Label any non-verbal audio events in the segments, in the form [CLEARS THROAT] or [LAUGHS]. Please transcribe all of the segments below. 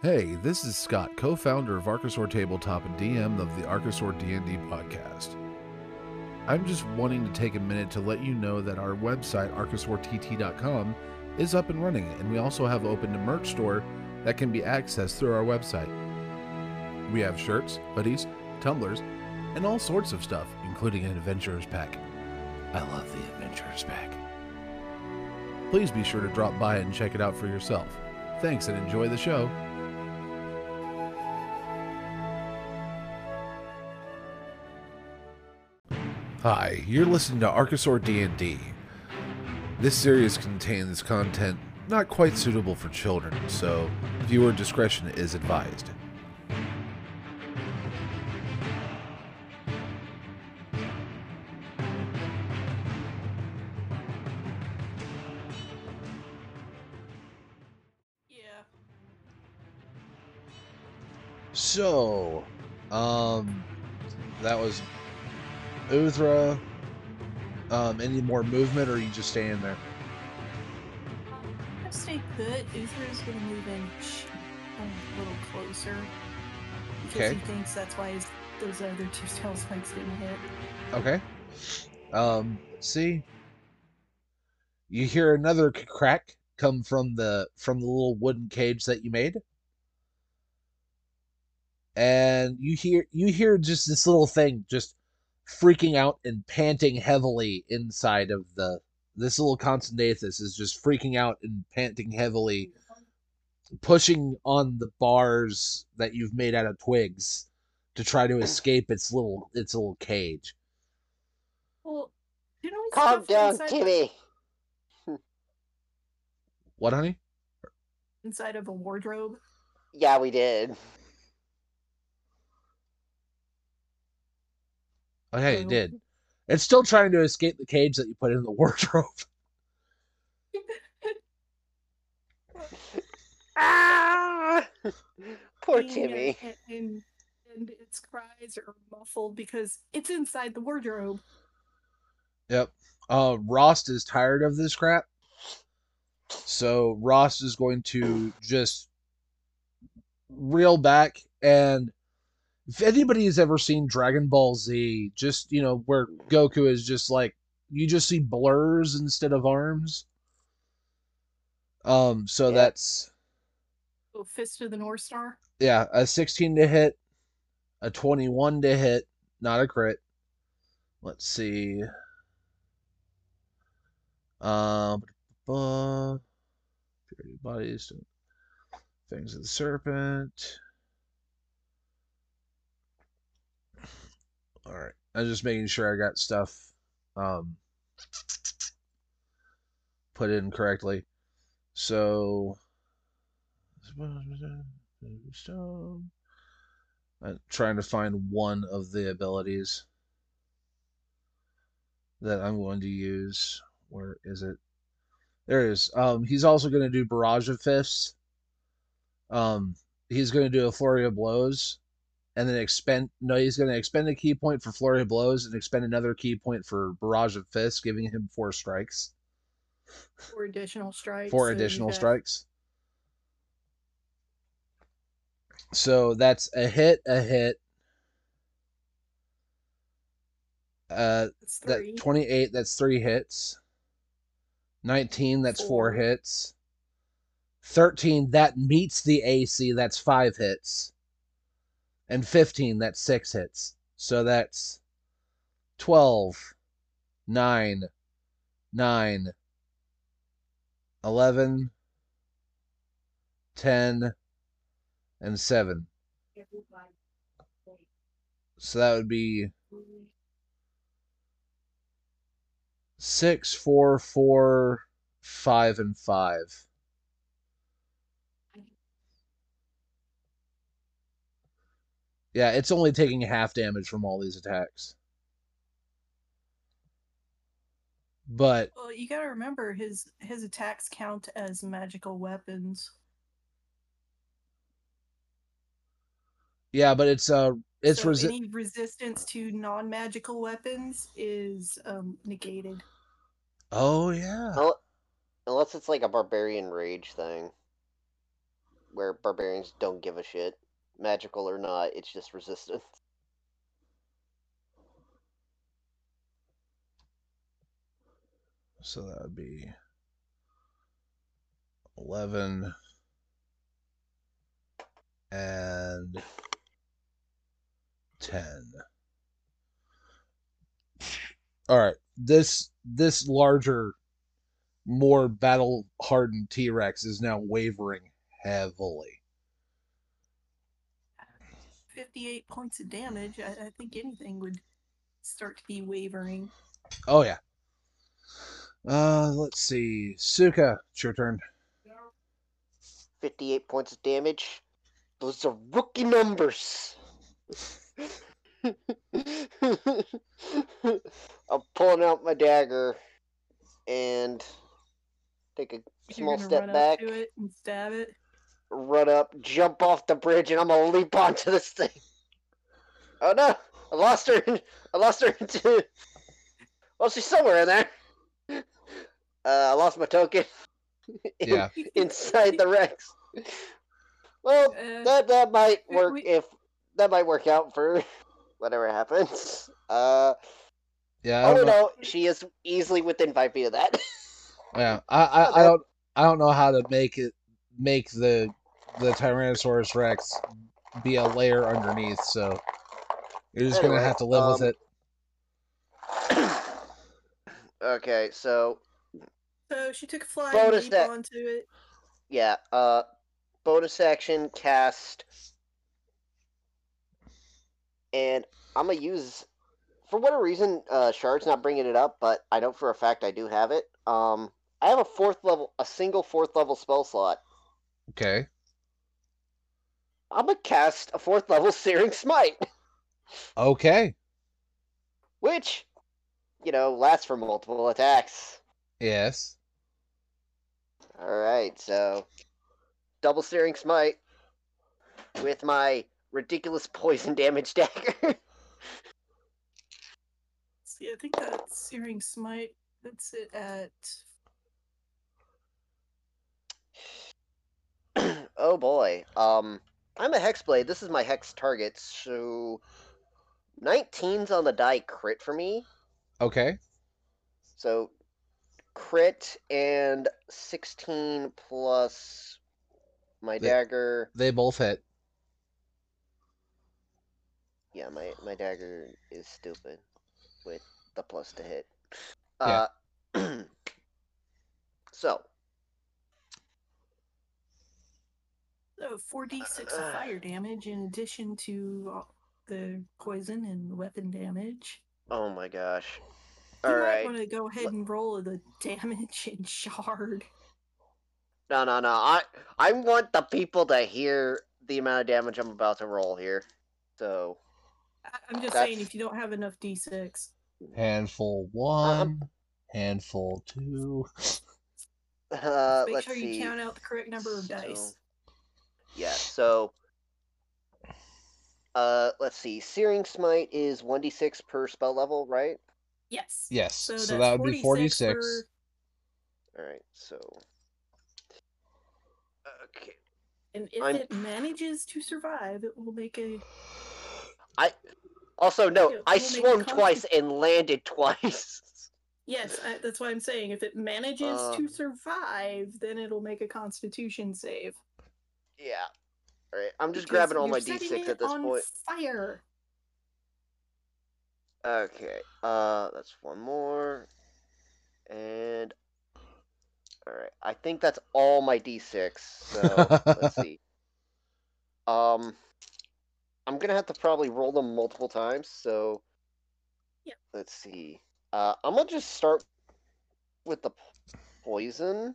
Hey, this is Scott, co-founder of Archosaur Tabletop and DM of the Archosaur D&D podcast. I'm just wanting to take a minute to let you know that our website archosaurtt.com is up and running and we also have opened a merch store that can be accessed through our website. We have shirts, hoodies, tumblers, and all sorts of stuff, including an adventurer's pack. I love the adventurer's pack. Please be sure to drop by and check it out for yourself. Thanks and enjoy the show. Hi, you're listening to Archosaur D&D. This series contains content not quite suitable for children, so viewer discretion is advised. Yeah. So, um, that was Uthra. Um, any more movement, or are you just staying there? I stay put. Uthra's gonna move in a little closer because Okay. he thinks that's why his, those other two tail spikes didn't hit. Okay. Um, see. You hear another crack come from the from the little wooden cage that you made. And you hear you hear just this little thing just freaking out and panting heavily inside of the this little Compsognathus is just freaking out and panting heavily, pushing on the bars that you've made out of twigs to try to escape its little its little cage. Well, you know, Calm down, inside, Timmy. What, honey? inside of a wardrobe. Yeah, we did. Oh, yeah, you So- did. It's still trying to escape the cage that you put in the wardrobe. [LAUGHS] Ah! Poor Timmy. And, and, and its cries are muffled because it's inside the wardrobe. Yep. Uh, Rost is tired of this crap. So Rost is going to just reel back and if anybody has ever seen Dragon Ball Z, just you know, where Goku is just like you just see blurs instead of arms. Um, so Yeah. that's Oh, Fist of the North Star. yeah, a 16 to hit, a 21 to hit, not a crit. Let's see. Um, uh, purity bodies, things of the serpent. All right, I'm just making sure I got stuff um put in correctly. So. I'm trying to find one of the abilities that I'm going to use. Where is it? There it is. Um, he's also going to do Barrage of Fists. Um, he's going to do a Flurry of Blows, and then expend. No, he's going to expend a ki point for Flurry of Blows and expend another ki point for Barrage of Fists, giving him four strikes. Four additional strikes. Four additional strikes. So that's a hit, a hit. Uh, that 28 that's three hits 19 that's four Four. hits 13 that meets the ac that's five hits and 15 that's six hits so that's 12 9 9 11 10 and 7 so that would be six, four, four, five, and five. Yeah, it's only taking half damage from all these attacks. But Well, you gotta remember his his attacks count as magical weapons. yeah, but it's uh it's so resi- any resistance to non-magical weapons is um, negated. Oh yeah. Unless it's like a barbarian rage thing. where barbarians don't give a shit, magical or not. It's just resistance. [LAUGHS] So that would be 11 and 10. All right. This this larger more battle hardened T-Rex is now wavering heavily. 58 points of damage. I, I think anything would start to be wavering. Oh yeah. Uh let's see. Suka, it's your turn. 58 points of damage. Those are rookie numbers. [LAUGHS] I'm pulling out my dagger and take a You're small step back, up to it and stab it. Run up, jump off the bridge, and I'm gonna leap onto this thing. [LAUGHS] Oh no! I lost her. I lost her into. Well, she's somewhere in there. [LAUGHS] Uh, I lost my token. [LAUGHS] in- Yeah. inside the Rex. Well, Uh, that that might work we- if that might work out for whatever happens. Uh, Yeah. I oh don't no, know. she is easily within five feet of that. Yeah. I, I, I don't I don't know how to make it make the the Tyrannosaurus Rex be a layer underneath, so you're just gonna have to live with um, it. [COUGHS] okay, so So she took a flying Bonus leap that- onto it. yeah, uh, bonus action cast, and I'm gonna use for whatever reason. Uh, Shard's not bringing it up, but I know for a fact I do have it. Um, I have a fourth level, a single fourth level spell slot. Okay. I'm gonna cast a fourth level Searing Smite. Okay. which you know lasts for multiple attacks. Yes. All right, so double searing smite with my ridiculous poison damage [LAUGHS] dagger. See, I think that searing smite puts it at [CLEARS THROAT] oh boy, um, I'm a hexblade. This is my hex target, so 19's on the die crit for me. Okay. So crit and 16 plus my They- dagger. They both hit. Yeah, my my dagger is stupid with the plus to hit. Yeah. Uh, [CLEARS THROAT] so oh, 4d6 of fire damage in addition to all the poison and weapon damage. oh my gosh. You All might right. want to go ahead and roll the [LAUGHS] damage in shard. No, no, no. I I want the people to hear the amount of damage I'm about to roll here. So I- I'm just saying, if you don't have enough d6, Handful uh-huh. one, handful two. [LAUGHS] uh, make let's sure see. you count out the correct number of dice. So- Yeah. So. Uh, let's see. Searing Smite is 1d6 per spell level, right? Yes. Yes. So, So, that would be 46. per- All right. So. Okay. and if I'm- it manages to survive, it will make a I Also, no, Yeah, I we'll make a swung twice and landed twice. Yes, I, that's what I'm saying. If it manages Uh. to survive, then it'll make a Constitution save. Yeah. All right. I'm just because grabbing all my d6 it at this on point. Fire. Okay. Uh, that's one more. And all right. I think that's all my d6. So let's [LAUGHS] see. Um, I'm gonna have to probably roll them multiple times. So Yeah. let's see. Uh, I'm gonna just start with the poison.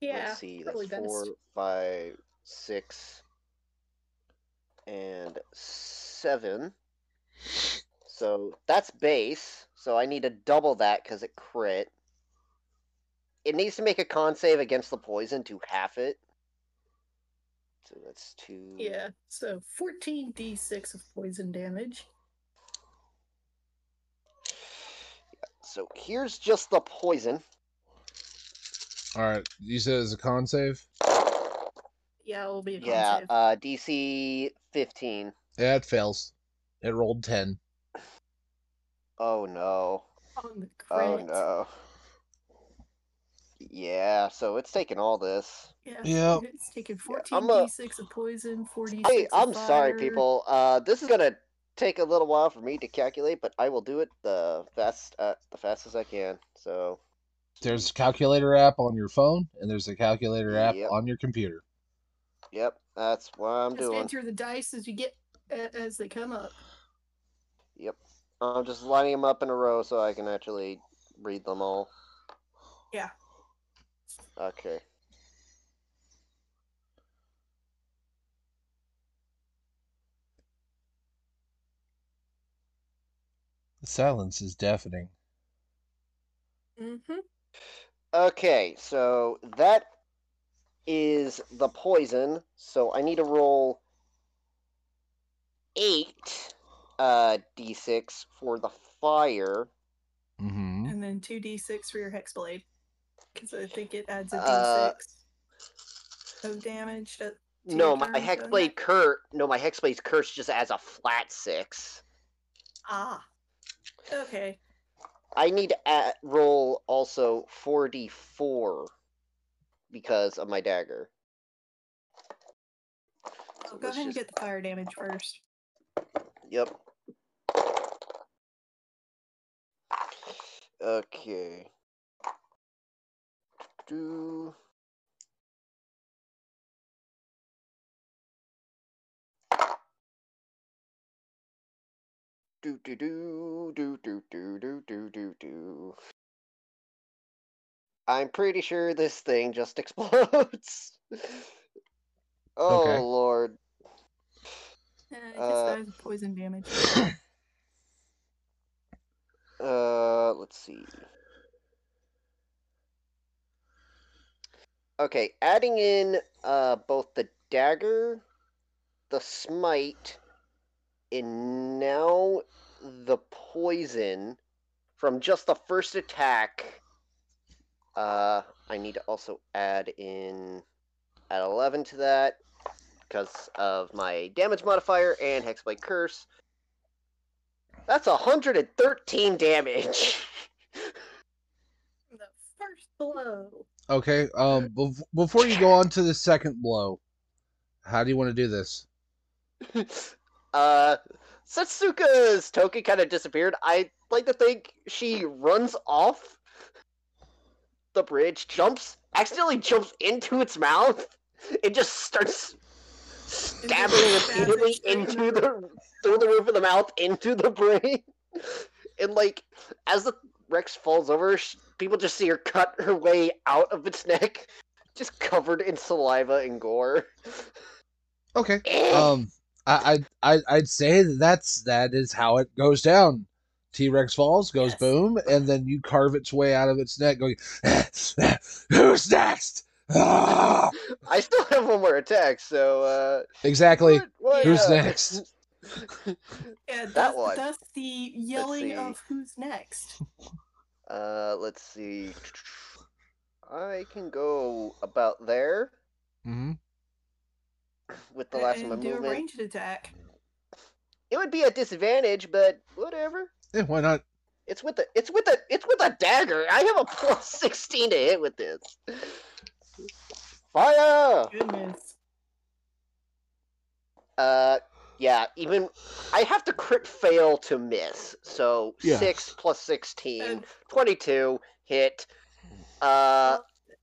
Yeah. Let's see. That's best. four, five, six, and seven. So that's base. So I need to double that because it crit. It needs to make a con save against the poison to half it. So that's two. Yeah. So 14d6 of poison damage. So here's just the poison. All right. You said it's a con save? Yeah, it will be a con Yeah, save. uh, DC 15. Yeah, it fails. It rolled ten. Oh no. on the crit. Oh no. Yeah, so it's taking all this. Yeah. Yep. It's taking Yeah, 14 I'm a- d6 of poison, 4 d6 Hey, I'm sorry, fire. people. Uh, this is gonna take a little while for me to calculate, but I will do it the fast, uh, the fastest I can. So, There's a calculator app on your phone, and there's a calculator app Yep. on your computer. yep, that's what I'm Just doing. enter the dice as you get a- as they come up. Yep, I'm just lining them up in a row so I can actually read them all. Yeah. Okay. The silence is deafening. Mm-hmm. Okay, so that is the poison. So I need to roll eight uh d6 for the fire. Mm-hmm. And then 2d6 for your hexblade. Because I think it adds a d6 Uh, of damage. To, to No, my turn, doesn't hexblade it? cur no, my hexblade's curse just adds a flat six. Ah. Okay. I need to add, roll also 4d4 because of my dagger. So go let's ahead and get the fire damage first. Yep. Okay. Do. Do do do do do do do do do do. I'm pretty sure this thing just explodes. oh Okay. lord. Uh, it just Uh, poison damage. Uh, let's see. Okay, adding in uh both the dagger, the smite, and now the poison from just the first attack. Uh, I need to also add in add 11 to that because of my damage modifier and hexblade curse. That's 113 damage. [LAUGHS] the first blow. Okay. Um. Bef- before you go on to the second blow, how do you want to do this? [LAUGHS] uh, Satsuka's token kind of disappeared. I like to think she runs off the bridge, jumps, accidentally jumps into its mouth, and just starts stabbing repeatedly [LAUGHS] into the the through the roof of the mouth into the brain. And like as the Rex falls over, sh- people just see her cut her way out of its neck, just covered in saliva and gore. Okay. Um. I I I'd, I'd say that that's that is how it goes down. T Rex falls, goes Yes. boom, and then you carve its way out of its neck, going, [LAUGHS] "Who's next?" Ah! [LAUGHS] I still have one more attack, so uh Exactly. what- what, Who's uh, next? [LAUGHS] Yeah, That that's, one. that's the yelling of who's next. Uh let's see. I can go about there hmm with the last of my and do a movement. ranged attack. It would be a disadvantage, but whatever. Yeah, why not? It's with the it's with a it's with a dagger. I have a plus [LAUGHS] sixteen to hit with this. Fire! Goodness. Uh, yeah. Even I have to crit fail to miss. So Yeah. six plus 16, And 22 hit. Uh,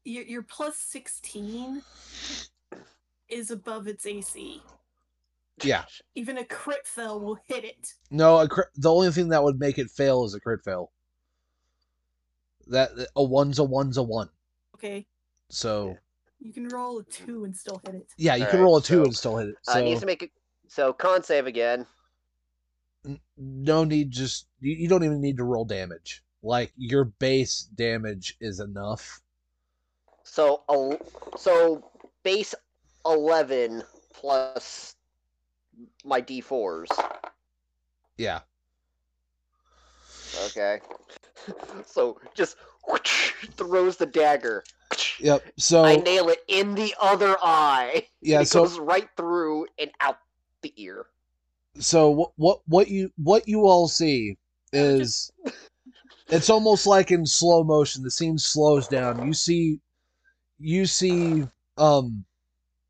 you're plus 16 is above its AC. Yeah. Even a crit fail will hit it. No, a crit, the only thing that would make it fail is a crit fail. That a one's a one's a one. Okay. So You can roll a 2 and still hit it. yeah, you can Alright, roll a two so, and still hit it. uh, So needs to make it. So con save again. n- no need. Just you, you don't even need to roll damage. Like your base damage is enough. So el- so base eleven plus my d4s. Yeah. Okay. [LAUGHS] So just throws the dagger Yep. So I nail it in the other eye. yeah. it So goes right through and out the ear. so what what what you what you all see is it's almost like in slow motion. The scene slows down. You see you see um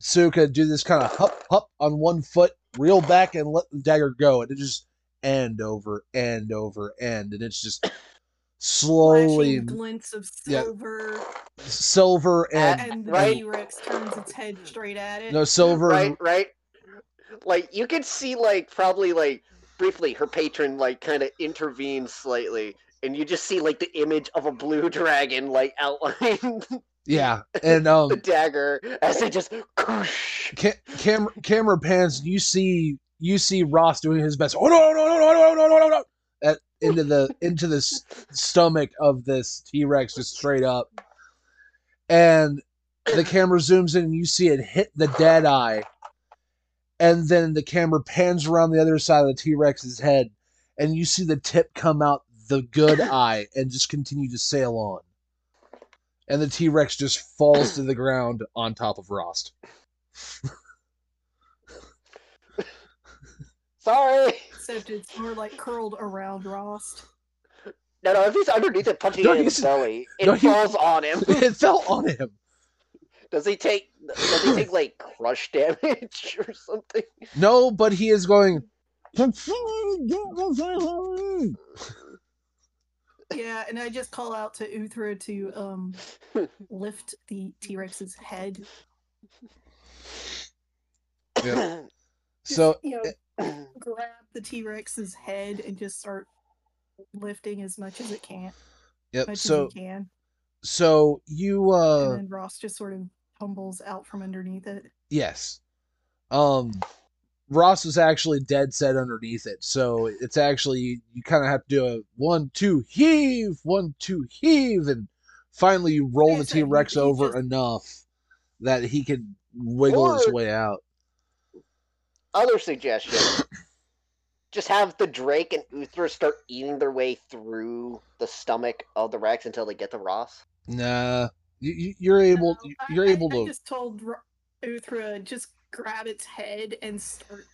Suka do this kind of hup hup on one foot, reel back and let the dagger go, and it just end over end over end, and it's just [COUGHS] slowly Flashing glints of yeah. silver, silver and and the right. T-Rex turns its head straight at it. no silver Right, right. Like you could see, like probably like briefly, her patron like kind of intervenes slightly, and you just see like the image of a blue dragon like [LAUGHS] outlining yeah, [LAUGHS] and the um dagger as they just. Koosh. ca- camera camera pans. You see you see Ross doing his best. Oh no no no no no no no no no! At into the into the s- stomach of this T Rex just straight up, and the camera zooms in and you see it hit the dead eye, and then the camera pans around the other side of the T Rex's head, and you see the tip come out the good [LAUGHS] eye and just continue to sail on. And the T Rex just falls to the ground on top of Rost. Sorry. Except it's more like curled around Rost. No, no. If he's underneath it, punching No, it in the belly, it no, he- falls on him. [LAUGHS] it fell on him. Does he take? Does he take like crush damage [LAUGHS] or something? No, but he is going. [LAUGHS] Yeah, and I just call out to Uthra to um lift the T-Rex's head. Yeah. [COUGHS] So you know, grab the T-Rex's head and just start lifting as much as it can. yep. Much So can. so you uh and then Ross just sort of tumbles out from underneath it. yes, um, Ross is actually dead set underneath it. So it's actually you kind of have to do a one two heave, one two heave, and finally you roll Like the said, T Rex over just- enough that he can wiggle his way out. Other suggestion: just have the Drake and Uthra start eating their way through the stomach of the Rex until they get to Ross. Nah, you, you you're able No, you're I, I- able I to just told Ro- Uthra just grab its head and start,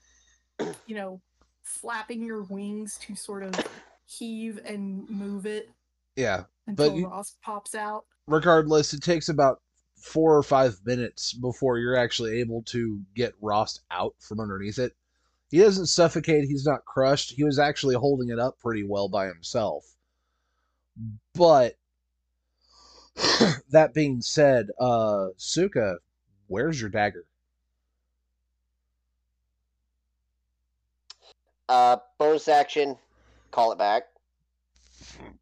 you know, flapping your wings to sort of heave and move it yeah. until you- Ross pops out. regardless, it takes about four or five minutes before you're actually able to get Rost out from underneath it. He doesn't suffocate, he's not crushed. He was actually holding it up pretty well by himself. But [CLEARS THROAT] that being said, uh Suka, where's your dagger? Uh, bonus action, call it back.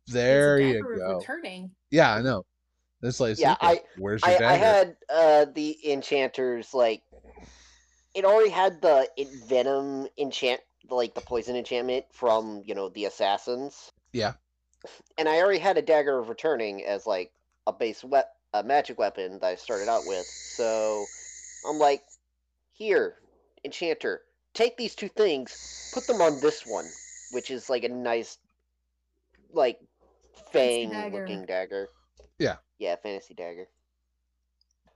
There It's you dagger go. Returning. Yeah, I know. It's like Yeah, Suka, I- where's your I, dagger? I had uh the enchanters like it already had the it venom enchant like the poison enchantment from you know the assassins. Yeah. And I already had a dagger of returning as like a base wep a magic weapon that I started out with. So I'm like, here, enchanter, take these two things, put them on this one, which is like a nice like fang dagger. looking dagger. Yeah. Yeah, fantasy dagger.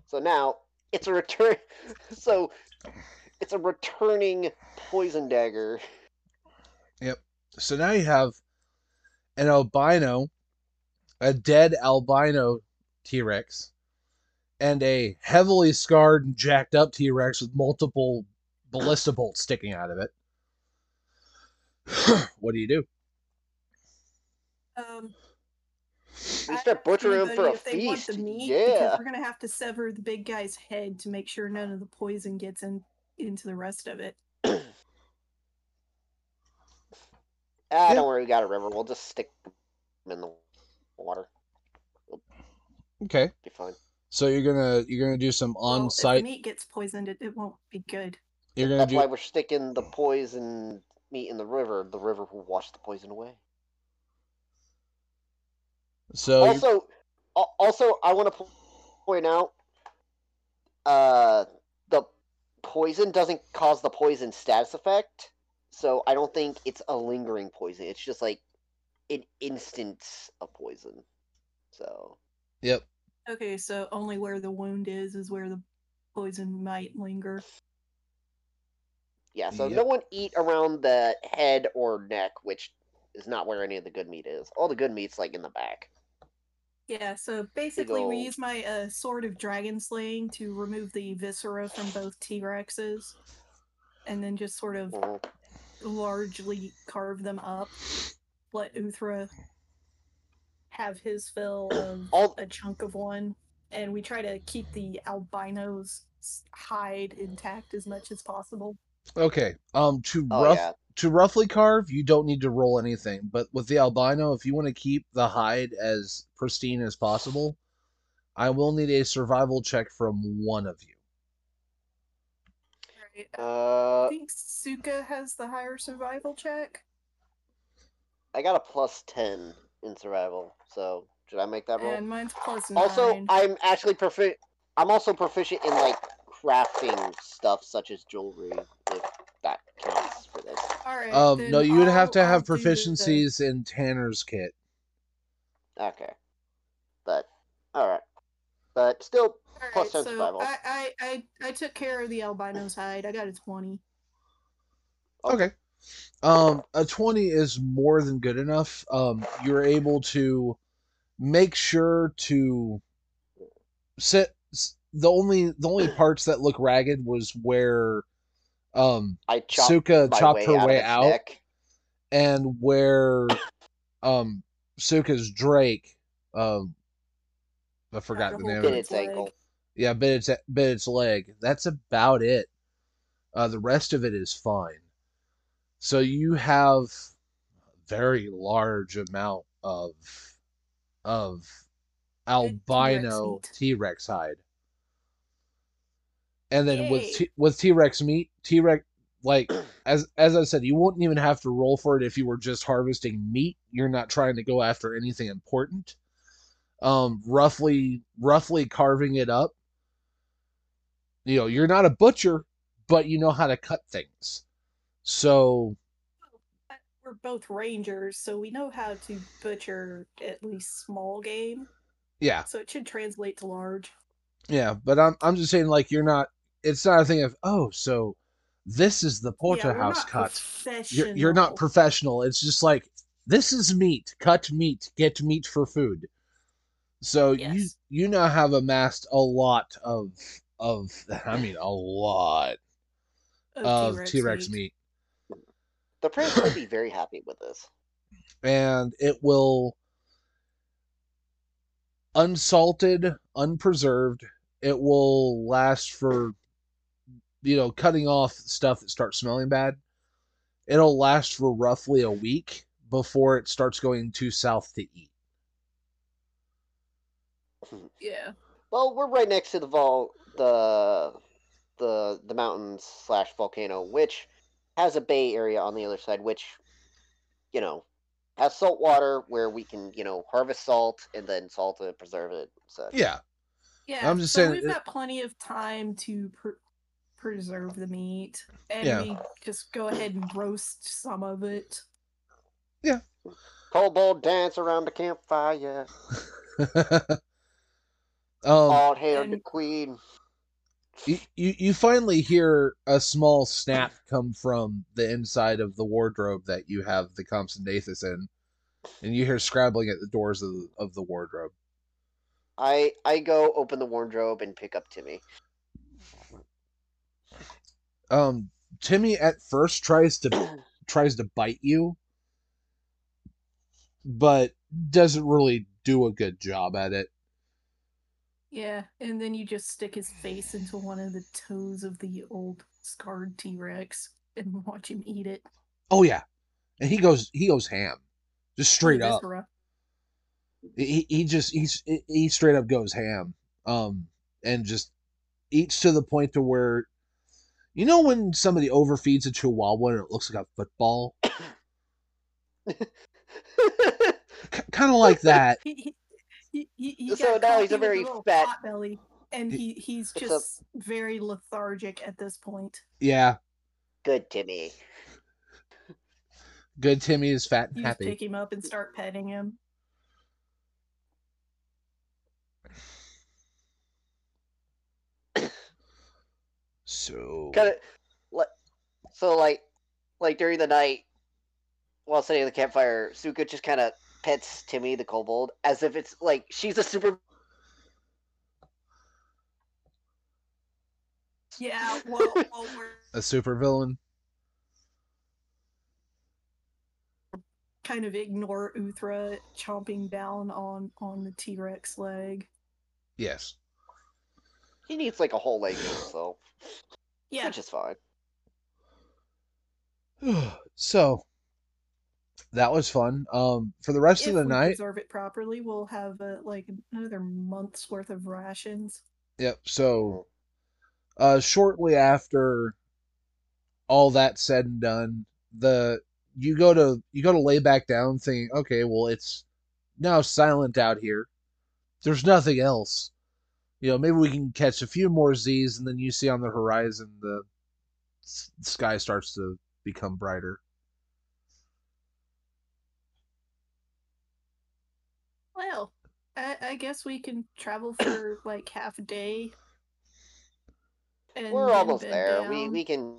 So now it's a return. [LAUGHS] So it's a returning poison dagger. Yep. So now you have an albino, a dead albino T Rex, and a heavily scarred and jacked up T Rex with multiple ballista bolts sticking out of it. [CLEARS THROAT] what do you do? Um, We I start asked butchering them for anybody a if they want feast. the meat, Yeah. because we're gonna have to sever the big guy's head to make sure none of the poison gets in into the rest of it. [CLEARS THROAT] Ah, Yeah. don't worry, we got a river. We'll just stick them in the water. Okay, Be fine. so you're gonna you're gonna do some Well, on if the site. meat gets poisoned, it, it won't be good. You're gonna That's do why we're sticking the poison meat in the river. The river will wash the poison away. so. you- also, also, I want to point out, uh, the poison doesn't cause the poison status effect, so I don't think it's a lingering poison. It's just like an instance of poison. So Yep. Okay, so only where the wound is is where the poison might linger. Yeah, so Yep. no one eat around the head or neck, which is not where any of the good meat is. All the good meat's like in the back. Yeah, so basically we use my uh, sword of dragon slaying to remove the viscera from both T Rexes. And then just sort of Mhm. largely carve them up. Let Uthra have his fill of All a chunk of one. And we try to keep the albino's hide intact as much as possible. Okay. Um, to oh rough yeah, to roughly carve, you don't need to roll anything. But with the albino, if you want to keep the hide as pristine as possible, I will need a survival check from one of you. Right. I uh, think Suka has the higher survival check. I got a plus ten in survival. So should I make that roll? And mine's plus nine. Also, I'm actually proficient. I'm also proficient in like crafting stuff such as jewelry, if that counts for this. Alright. Um, no, you would have to have I'll do the- proficiencies in Tanner's kit. Okay, but all right, but still, Alright, plus 10 so survival. I, I, I, I took care of the albino's hide. I got a 20. Okay. Um, a 20 is more than good enough. Um, you're able to make sure to set s- the only the only parts that look ragged was where um I chopped Suka chopped way her out way out neck. and where um Suka's Drake um I forgot the name whole of it. its ankle. Yeah, bit its bit its leg. That's about it. Uh, the rest of it is fine. So you have a very large amount of of albino. T Rex hide. And then with T- with T Rex meat, T Rex like [CLEARS THROAT] as as I said, you wouldn't even have to roll for it if you were just harvesting meat. You're not trying to go after anything important. Um, roughly roughly carving it up. You know, you're not a butcher, but you know how to cut things. So We're both rangers, so we know how to butcher at least small game. yeah, So it should translate to large. yeah. But I'm I'm just saying like you're not. It's not a thing of oh so this is the yeah, we're porterhouse not cut. You're, you're not professional. professional. It's just like this is meat. Cut meat. Get meat for food. So you Yes. you now have amassed a lot of of [LAUGHS] I mean a lot of T Rex meat. The prince will be very happy with this. [CLEARS THROAT] and it will unsalted, unpreserved. It will last for you know cutting off stuff that starts smelling bad. It'll last for roughly a week before it starts going too south to eat. Yeah. Well, we're right next to the vol the the the mountains slash volcano, which has a bay area on the other side, which you know has salt water where we can you know harvest salt and then salt it, preserve it. So Yeah, Yeah. I'm just so saying we've it- got plenty of time to pr- preserve the meat, and Yeah. we just go ahead and roast some of it. Yeah. Kobold dance around the campfire. [LAUGHS] um, All hail the queen. you, you you finally hear a small snap come from the inside of the wardrobe that you have the Compsognathus in, and you hear scrabbling at the doors of the, of the wardrobe. I I go open the wardrobe and pick up Timmy. Um, Timmy at first tries to [CLEARS THROAT] tries to bite you, but doesn't really do a good job at it. Yeah, and then you just stick his face into one of the toes of the old scarred T Rex and [LAUGHS] watch him eat it. Oh yeah, and he goes he goes ham, just straight up. Viscera. He he just he's he straight up goes ham. Um, and just eats to the point to where, you know, when somebody overfeeds a chihuahua and it looks like a football, [COUGHS] C- kind of like that. [LAUGHS] He, he, he, he, he So now he's a very little fat- belly, and he he's It's a- just very lethargic at this point. Yeah, Good Timmy. good. Timmy is fat and You happy. pick him up and start petting him. So kind of like so like like during the night while sitting at the campfire suka just kind of pets timmy the kobold as if it's like she's a super Yeah, well, well we're [LAUGHS] a supervillain. kind of ignore Uthra chomping down on on the T Rex leg. Yes. He needs like a whole leg so Yeah, which is fine [SIGHS] so that was fun. Um, for the rest if of the we night, preserve it properly, we'll have uh, like another month's worth of rations. Yep. So, uh, shortly after all that said and done, the you go to you go to lay back down, thinking, okay, well, it's now silent out here. There's nothing else. You know, maybe we can catch a few more Z's, and then you see on the horizon the s- sky starts to become brighter. Well, I, I guess we can travel for [COUGHS] like half a day. And we're almost bed there we we can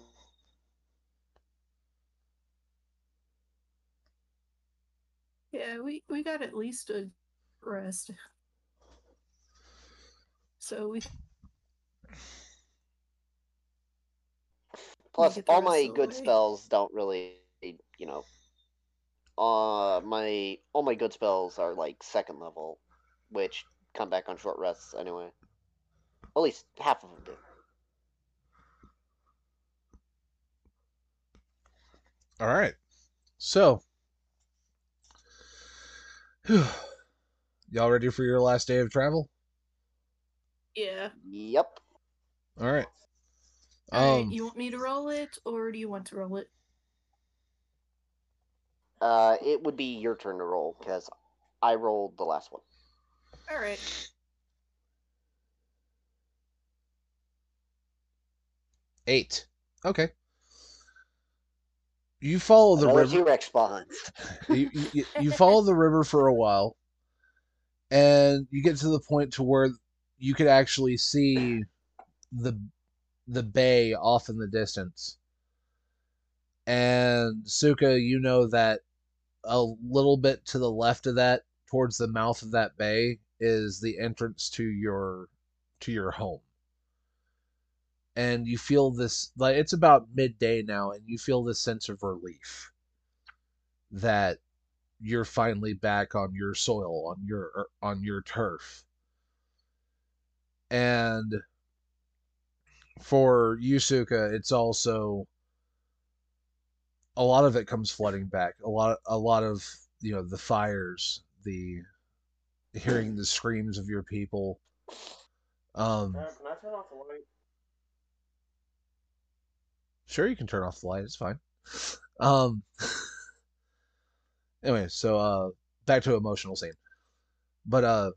Yeah, we we got at least a rest. So we Plus, get all my good way. spells don't really, you know. Uh, my all my good spells are like second level, which come back on short rests anyway. At least half of them do. All right. So, y'all ready for your last day of travel? Yeah. Yep. All right. Alright, Um, you want me to roll it or do you want to roll it? Uh, it would be your turn to roll because I rolled the last one. Alright. eight. Okay. You follow the Another river. T-Rex spawns. [LAUGHS] you, you, you follow the river for a while and you get to the point to where you could actually see the the bay off in the distance. And suka you know that a little bit to the left of that towards the mouth of that bay is the entrance to your to your home. And you feel this like it's about midday now and you feel this sense of relief that you're finally back on your soil on your on your turf and for Yusuka it's also a lot of it comes flooding back a lot a lot of you know the fires the hearing the screams of your people um can I turn off the light? Sure, you can turn off the light. It's fine. Um. [LAUGHS] Anyway, so uh, back to emotional scene. But uh,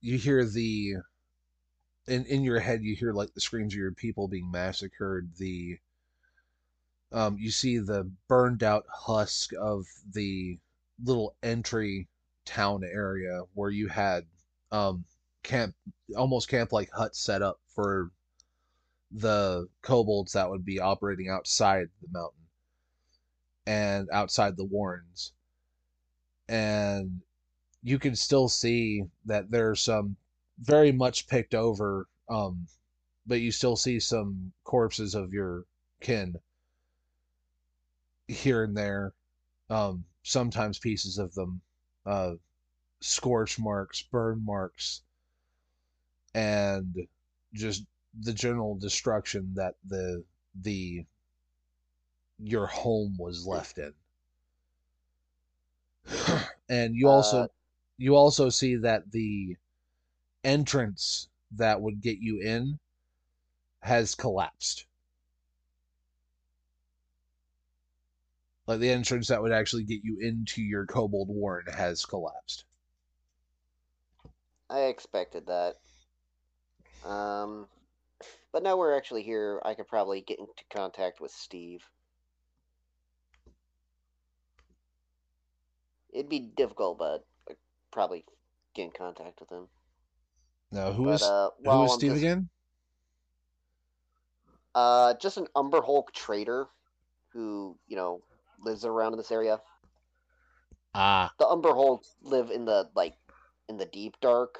you hear the in in your head. You hear like the screams of your people being massacred. The um, you see the burned out husk of the little entry town area where you had um camp almost camp like huts set up for the kobolds that would be operating outside the mountain and outside the warrens and you can still see that there's some very much picked over um but you still see some corpses of your kin here and there. Um sometimes pieces of them uh scorch marks burn marks and just the general destruction that the the your home was left in. [SIGHS] And you also Uh, you also see that the entrance that would get you in has collapsed like the entrance that would actually get you into your kobold warren has collapsed I expected that. Um, but now we're actually here. I could probably get into contact with Steve. It'd be difficult, but I'd probably get in contact with him. Now who but is uh, who while is I'm steve just- again Uh, just an Umber Hulk trader who, you know, lives around in this area. Ah, The Umber Hulk live in the like in the deep dark,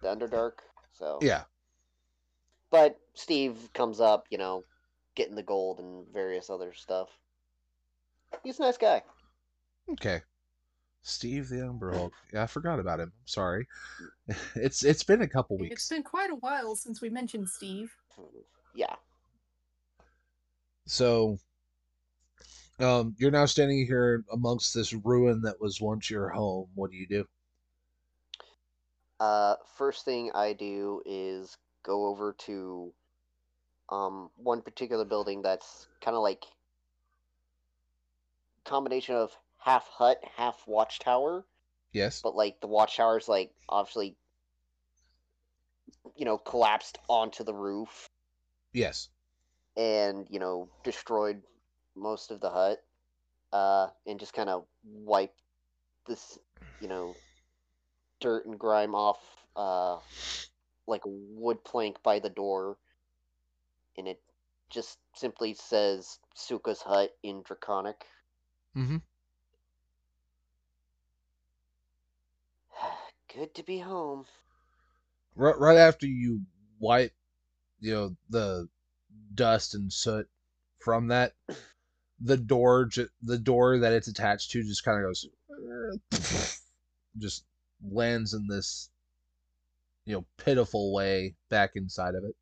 the Underdark. So yeah. But Steve comes up, you know, getting the gold and various other stuff. He's a nice guy. Okay. Steve the Umber Hulk. Yeah, I forgot about him. I'm sorry. [LAUGHS] It's it's been a couple weeks. It's been quite a while since we mentioned Steve. Yeah. So um you're now standing here amongst this ruin that was once your home. What do you do? Uh, first thing I do is go over to um one particular building that's kind of like combination of half hut, half watchtower, Yes. but like the watchtower's like obviously you know collapsed onto the roof Yes. and you know destroyed most of the hut uh and just kind of wiped this you know dirt and grime off uh like a wood plank by the door and it just simply says Suka's hut in draconic Mm-hmm. Good to be home Right, right after you wipe, you know, the dust and soot from that, the door, the door that it's attached to, just kind of goes, [LAUGHS] just lands in this, you know, pitiful way back inside of it.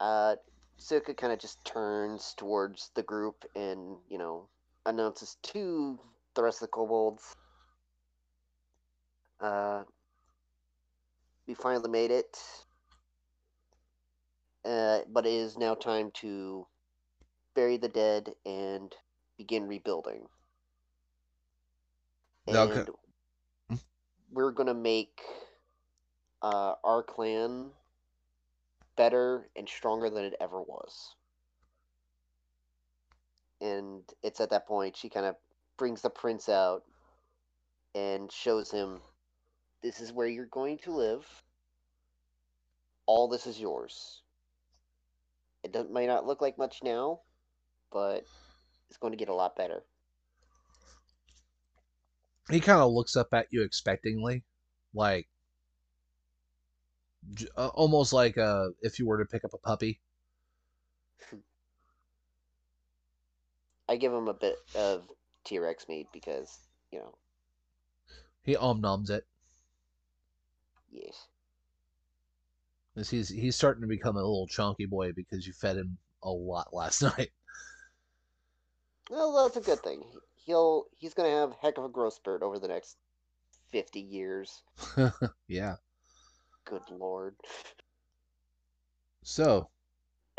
uh Suka kind of just turns towards the group and you know announces to the rest of the kobolds uh we finally made it uh but it is now time to bury the dead and begin rebuilding okay. and Hmm? we're gonna make uh our clan better and stronger than it ever was. And it's at that point she kind of brings the prince out and shows him this is where you're going to live. All this is yours. It doesn't, may not look like much now, but it's going to get a lot better. He kind of looks up at you expectingly, like uh, almost like uh, if you were to pick up a puppy. [LAUGHS] I give him a bit of T Rex meat because, you know, He om noms it. yes. He's he's starting to become a little chunky boy because you fed him a lot last [LAUGHS] night. Well, that's a good thing. He'll he's gonna have heck of a growth spurt over the next fifty years. [LAUGHS] yeah. Good lord. So [CLEARS THROAT]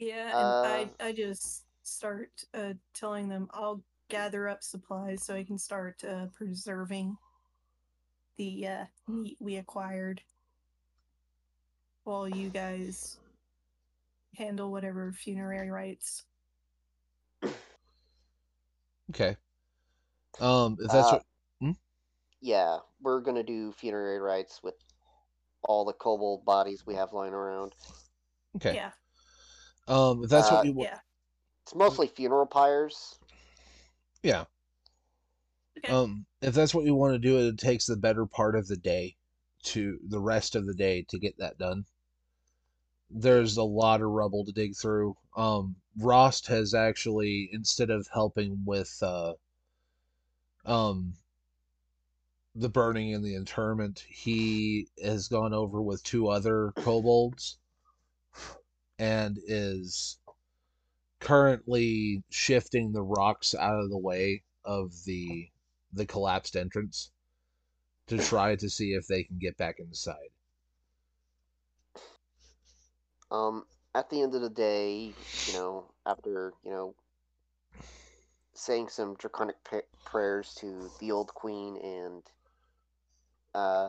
Yeah, and Uh, I I just start uh, telling them I'll gather up supplies so I can start uh, preserving the uh, meat we acquired while you guys handle whatever funerary rites. okay. Um, if that's Uh, what Yeah, we're gonna do funerary rites with all the kobold bodies we have lying around. okay. Yeah, Um, if that's Uh, what you want. yeah. It's mostly funeral pyres. Yeah. Okay. Um, if that's what you want to do, it takes the better part of the day to the rest of the day to get that done. There's a lot of rubble to dig through. Um, Rost has actually, instead of helping with uh, um, the burning and the interment, he has gone over with two other kobolds and is currently shifting the rocks out of the way of the the collapsed entrance to try to see if they can get back inside. Um, at the end of the day, you know, after you know, saying some draconic pa- prayers to the old queen and uh,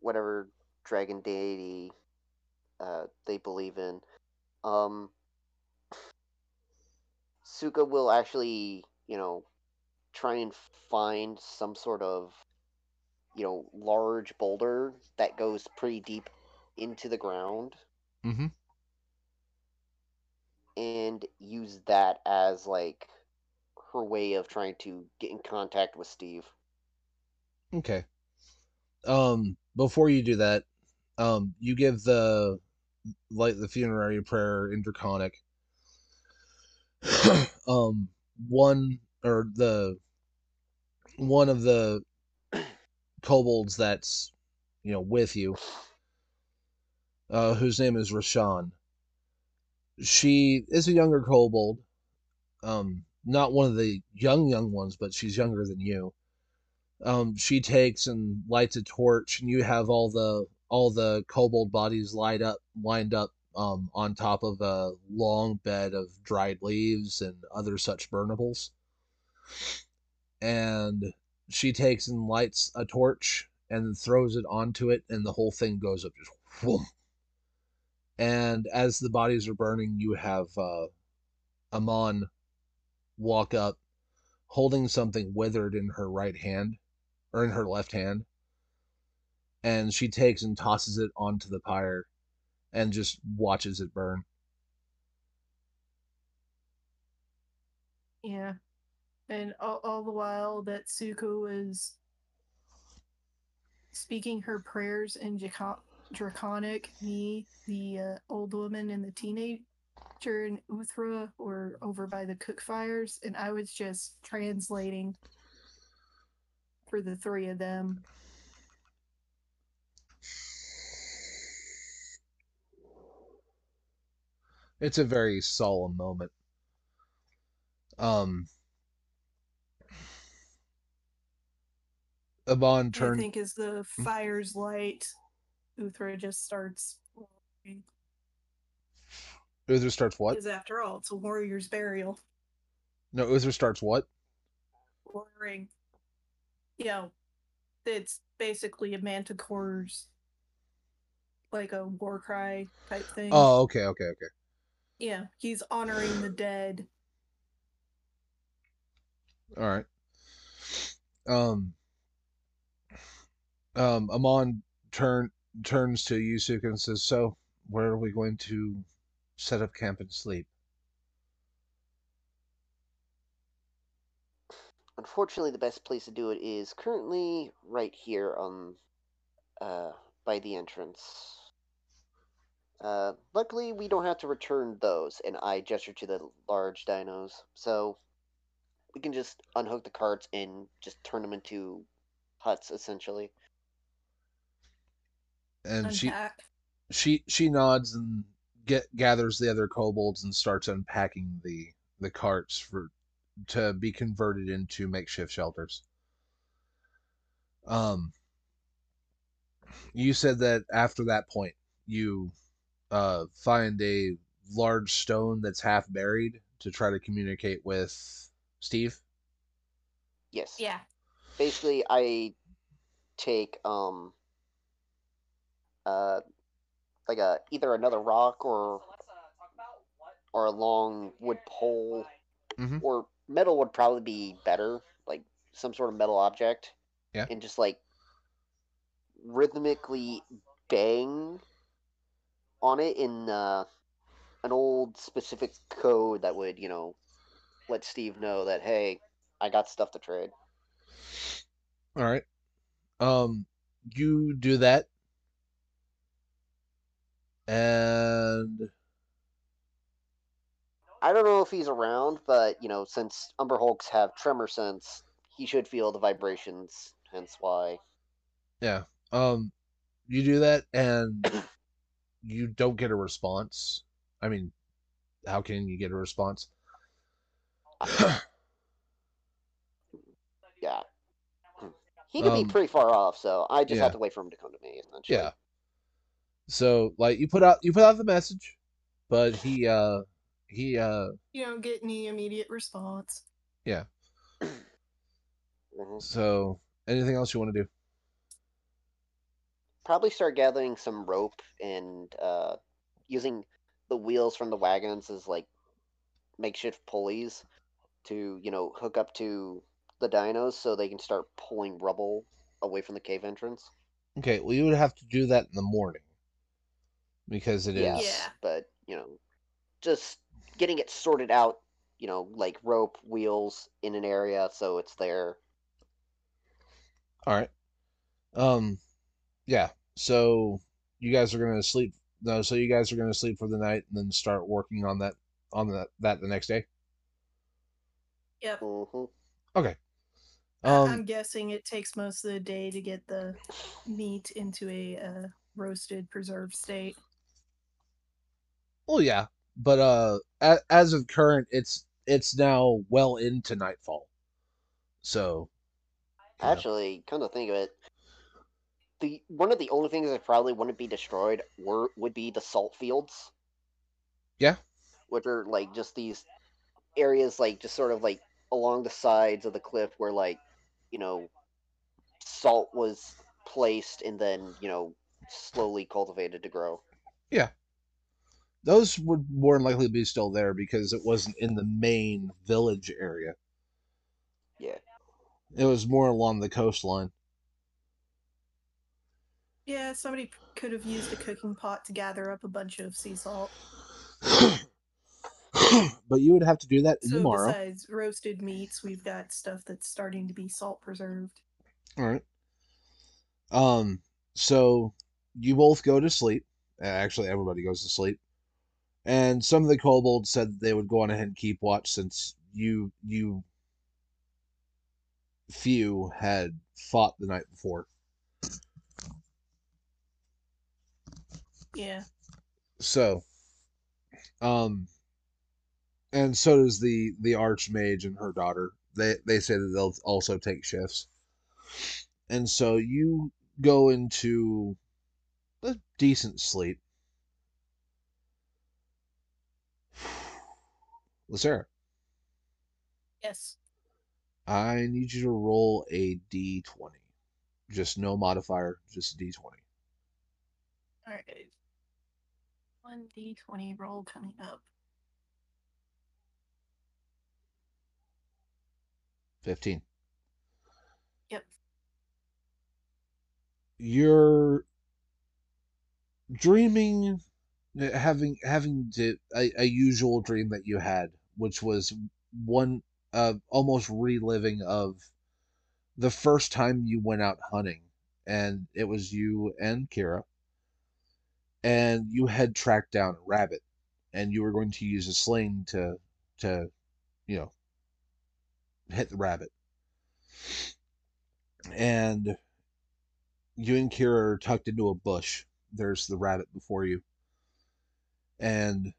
whatever dragon deity uh, they believe in, um, Suka will actually, you know, try and find some sort of, you know, large boulder that goes pretty deep into the ground Mm-hmm. and use that as like her way of trying to get in contact with Steve. Okay. Um, before you do that, um, you give the like the funerary prayer in Draconic. [CLEARS THROAT] um, one or the one of the kobolds that's you know with you, uh, whose name is Rashan. She is a younger kobold, um, not one of the young young ones, but she's younger than you um, she takes and lights a torch, and you have all the all the kobold bodies light up, lined up um, on top of a long bed of dried leaves and other such burnables. And she takes and lights a torch and throws it onto it, and the whole thing goes up just whoom. And as the bodies are burning, you have uh, Amon walk up, holding something withered in her right hand or in her left hand. And she takes and tosses it onto the pyre and just watches it burn. Yeah. And all, all the while that Suka is speaking her prayers in Jaco- Draconic, me, the uh, old woman, and the teenager and Uthra were over by the cook fires, and I was just translating for the three of them. It's a very solemn moment. Um, Abon I think as the fires light, Uthra just starts. Uther starts what? Because after all, it's a warrior's burial. No, Uther starts what? Roaring. You know, it's basically a manticore's like a war cry type thing. Oh, okay, okay, okay. Yeah, he's honoring the dead. All right. Um. Um. Amon turn turns to Yusuke and says, "So, where are we going to set up camp and sleep?" Unfortunately, the best place to do it is currently right here on, uh, by the entrance. Uh, luckily, we don't have to return those, and I gesture to the large dinos, so we can just unhook the carts and just turn them into huts, essentially. And she she she nods and get gathers the other kobolds and starts unpacking the the carts for to be converted into makeshift shelters. Um you said that after that point you uh find a large stone that's half buried to try to communicate with Steve. Yes. Yeah. Basically, I take um uh like a either another rock or or a long wood pole Mhm. or metal would probably be better, like some sort of metal object. Yeah. And just like rhythmically bang on it in uh, an old specific code that would, you know, let Steve know that hey, I got stuff to trade. All right. Um you do that and I don't know if he's around, but you know, since Umber Hulks have tremor sense, he should feel the vibrations. Hence why. Yeah. Um you do that and [COUGHS] you don't get a response. I mean, how can you get a response? [COUGHS] Yeah. He could Um, be pretty far off, so I just yeah. have to wait for him to come to me. Essentially. yeah. So like you put out you put out the message, but he uh he uh You don't get any immediate response. [COUGHS] Mhm. so anything else you want to do? Probably start gathering some rope and uh, using the wheels from the wagons as like makeshift pulleys to you know hook up to the dinos so they can start pulling rubble away from the cave entrance. Okay, well, you would have to do that in the morning because it is. Yeah. Yeah. But you know, just getting it sorted out. You know, like rope wheels in an area so it's there. All right. Um, yeah. So you guys are gonna sleep. No, so you guys are gonna sleep for the night and then start working on that on that that the next day. Yep. hmm I- Um, I'm guessing it takes most of the day to get the meat into a uh, roasted, preserved state. well, yeah, but uh, as of current, it's it's now well into nightfall. So, you know. Actually, come to think of it, the one of the only things that probably wouldn't be destroyed were would be the salt fields. Yeah. Which are like just these areas, like just sort of like along the sides of the cliff, where like you know salt was placed and then you know slowly cultivated to grow. Yeah. Those would more than likely be still there because it wasn't in the main village area. Yeah. It was more along the coastline. Yeah, somebody could have used a cooking pot to gather up a bunch of sea salt. [CLEARS THROAT] but you would have to do that So tomorrow. besides roasted meats, we've got stuff that's starting to be salt preserved. All right. Um. So you both go to sleep. Uh, Actually, everybody goes to sleep. And some of the kobolds said they would go on ahead and keep watch since you you few had fought the night before. Yeah. So, um, and so does the the archmage and her daughter. They they say that they'll also take shifts, and so you go into a decent sleep. [SIGHS] Lucera, Yes. I need you to roll a d20. Just no modifier, just a d20. All right. One d twenty roll coming up. 15. Yep. You're dreaming uh, having having the, a, a usual dream that you had, which was one uh almost reliving of the first time you went out hunting and it was you and Kira and you had tracked down a rabbit and you were going to use a sling to to you know hit the rabbit. And you and Kira are tucked into a bush. There's the rabbit before you. And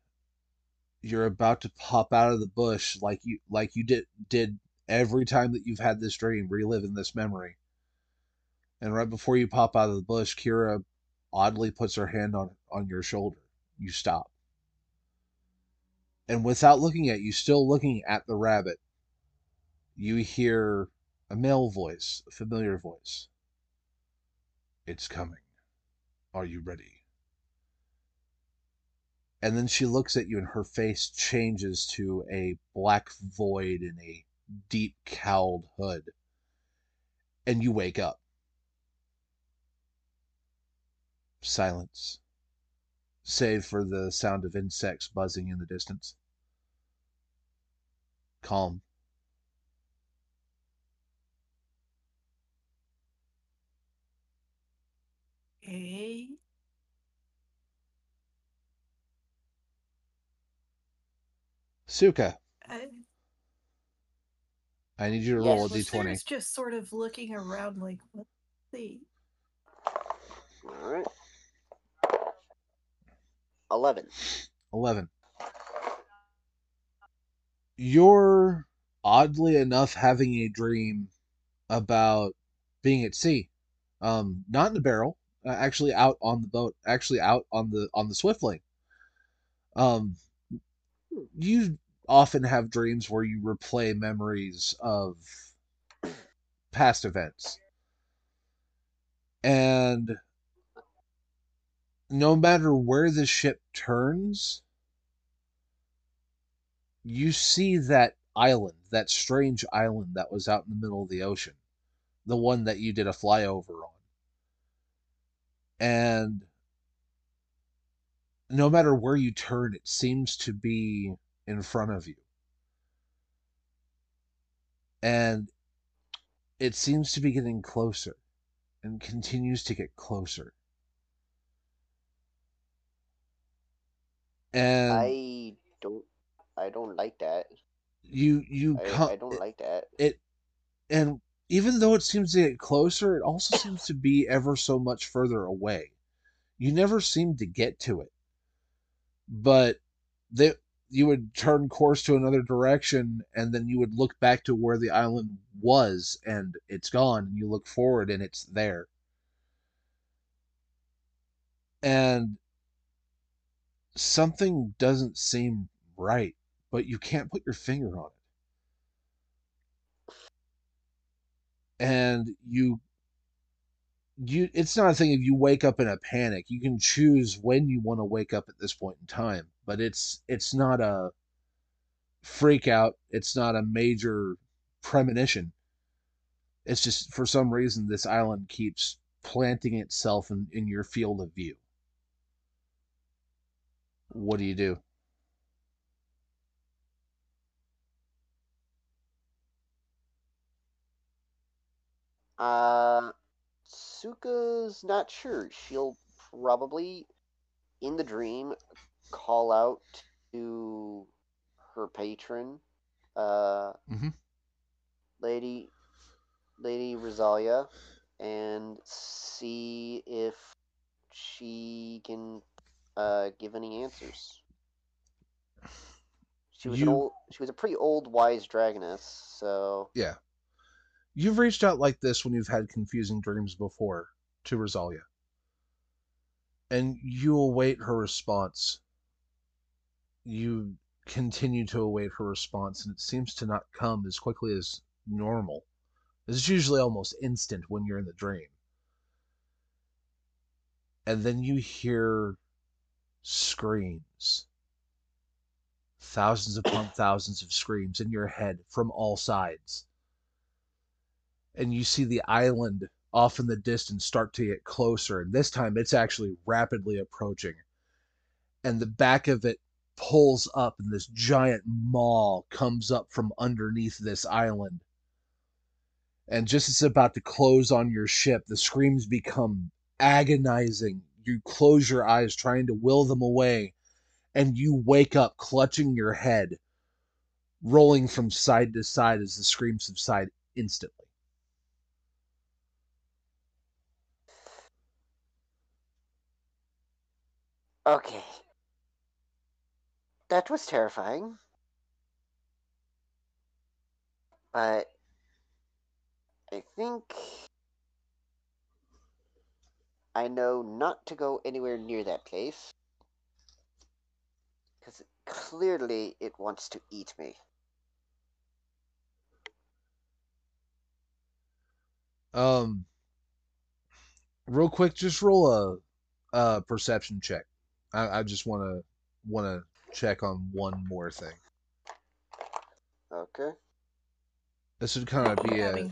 you're about to pop out of the bush like you like you did did every time that you've had this dream reliving this memory. And right before you pop out of the bush Kira oddly puts her hand on on your shoulder. You stop. And without looking at you still looking at the rabbit you hear a male voice a familiar voice. It's coming. Are you ready? And then she looks at you and her face changes to a black void in a deep cowled hood. And you wake up silence save for the sound of insects buzzing in the distance calm Okay. suka I, i need you to Yes. roll a Lucer's d20 just sort of looking around like, what the? All right. Eleven. 11 you're oddly enough having a dream about being at sea. Um not in a barrel uh, actually out on the boat actually out on the on the swiftling um you often have dreams where you replay memories of past events. And no matter where the ship turns you see that island, that strange island that was out in the middle of the ocean, the one that you did a flyover on. And no matter where you turn, it seems to be in front of you. And it seems to be getting closer and continues to get closer. And I don't. I don't like that. you you I, come I don't like that. it and even though it seems to get closer, it also seems to be ever so much further away. You never seem to get to it. But they you would turn course to another direction and then you would look back to where the island was and it's gone and you look forward and it's there. And something doesn't seem right, but you can't put your finger on it. And you you it's not a thing if you wake up in a panic. You can choose when you want to wake up at this point in time, but it's it's not a freak out, it's not a major premonition. It's just for some reason this island keeps planting itself in, in your field of view. What do you do? Uh, Suka's not sure. She'll probably, in the dream, call out to her patron, uh, Mhm. Lady, Lady Rosalia, and see if she can uh, give any answers. She was You- old. She was a pretty old, wise dragoness. So Yeah. You've reached out like this when you've had confusing dreams before to Rosalia. And you await her response. You continue to await her response, and it seems to not come as quickly as normal. It's usually almost instant when you're in the dream. And then you hear screams. Thousands upon [CLEARS THROAT] thousands of screams in your head from all sides. And you see the island off in the distance start to get closer and this time it's actually rapidly approaching. And the back of it pulls up and this giant maw comes up from underneath this island. And just as it's about to close on your ship the screams become agonizing you close your eyes trying to will them away and you wake up clutching your head rolling from side to side as the screams subside instantly Okay. That was terrifying. But I think I know not to go anywhere near that place. Because clearly it wants to eat me. Um, real quick, just roll a, a perception check. I, I just want to want to check on one more thing. Okay. This would kind of be a Do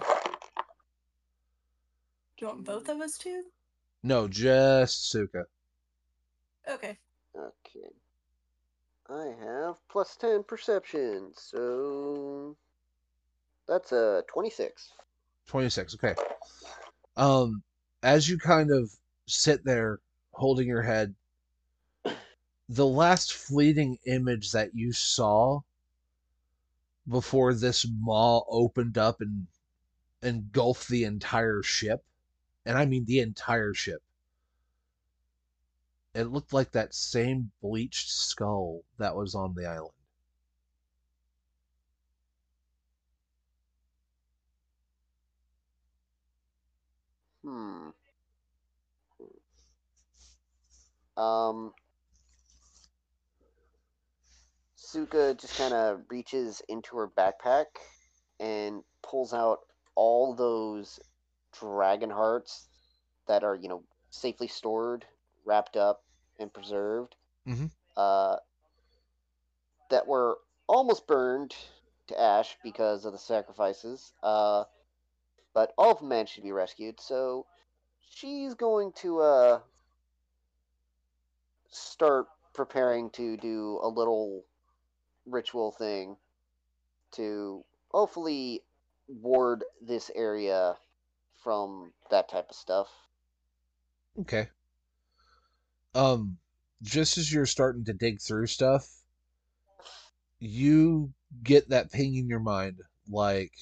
you want both of us to? No, just Suka. Okay. Okay. I have plus 10 perception, so that's a 26. Twenty six. Okay. Um, as you kind of sit there holding your head, the last fleeting image that you saw before this maw opened up and engulfed the entire ship, and I mean the entire ship. It looked like that same bleached skull that was on the island. Hmm. Um, Suka just kind of reaches into her backpack and pulls out all those dragon hearts that are, you know, safely stored, wrapped up, and preserved. Mhm. Uh, that were almost burned, to ash because of the sacrifices. Uh, but all of them managed to be rescued. So she's going to uh, start preparing to do a little ritual thing to hopefully ward this area from that type of stuff. Okay. Um, just as you're starting to dig through stuff, you get that ping in your mind, like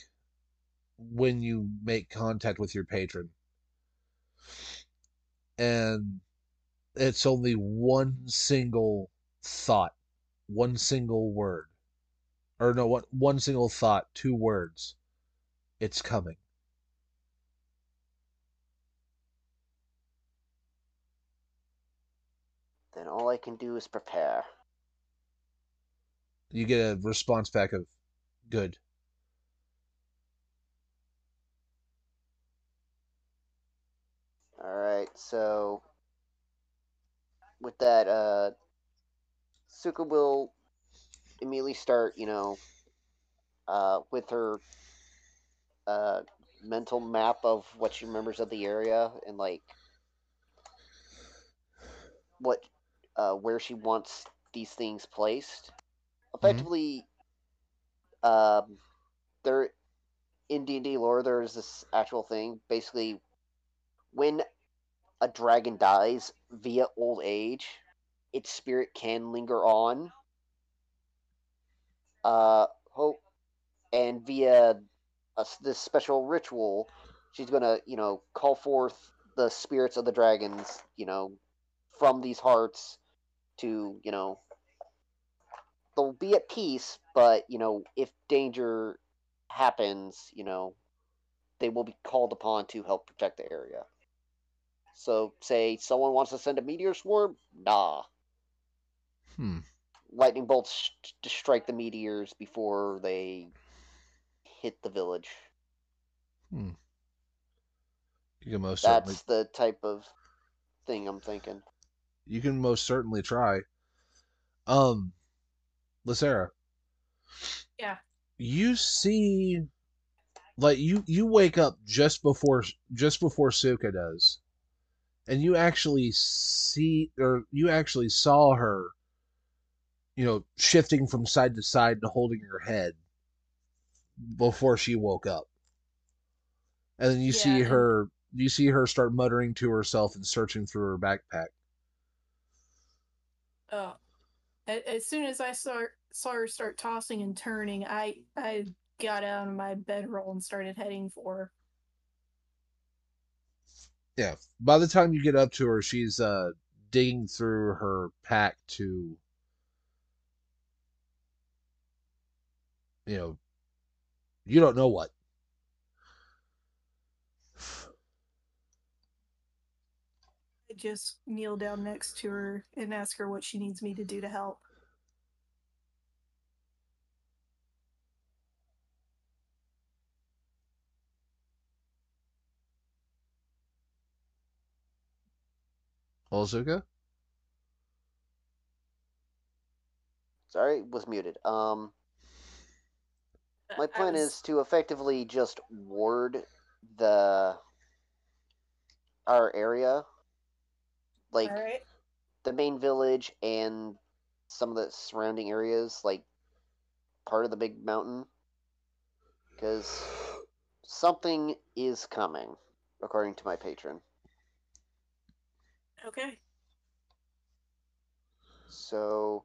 when you make contact with your patron. And it's only one single thought, one single word. Or no, one, one single thought, two words. It's coming. Then all I can do is prepare. You get a response back of good. All right, so with that, uh, Suka will immediately start, you know, uh, with her uh, mental map of what she remembers of the area and like what, uh, where she wants these things placed. Effectively, um, there in D and D lore, there is this actual thing. Basically, when a dragon dies via old age, its spirit can linger on. Uh, hope, and via a this special ritual, she's gonna, you know, call forth the spirits of the dragons, you know, from these hearts to, you know, they'll be at peace, but you know, if danger happens, you know, they will be called upon to help protect the area. So, say someone wants to send a meteor swarm, nah. Hmm. Lightning bolts sh- to strike the meteors before they hit the village. Hmm. You can most certainly That's the type of thing I'm thinking. You can most certainly try. Um, Lacera. Yeah. You see, like you you wake up just before just before Suka does, and you actually see or you actually saw her, you know, shifting from side to side and holding her head before she woke up, and then you see her you see her start muttering to herself and searching through her backpack. A- as soon as I saw saw her start tossing and turning, I I got out of my bedroll and started heading for her. Yeah. By the time you get up to her, she's uh digging through her pack to you know you don't know what. Just kneel down next to her and ask her what she needs me to do to help. Olusuka? Sorry, was muted. Um, my plan was- is to effectively just ward the our area, like right. the main village and some of the surrounding areas, like part of the big mountain, because something is coming, according to my patron. Okay. So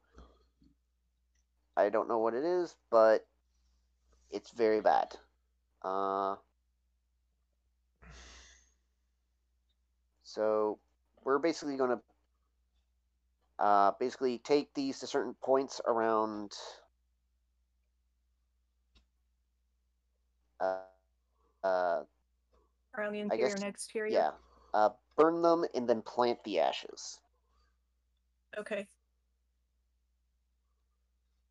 I don't know what it is, but it's very bad. Uh, so we're basically going to uh, basically take these to certain points around. Uh, uh, Around the interior guess- and exterior. yeah. Uh, burn them and then plant the ashes. Okay.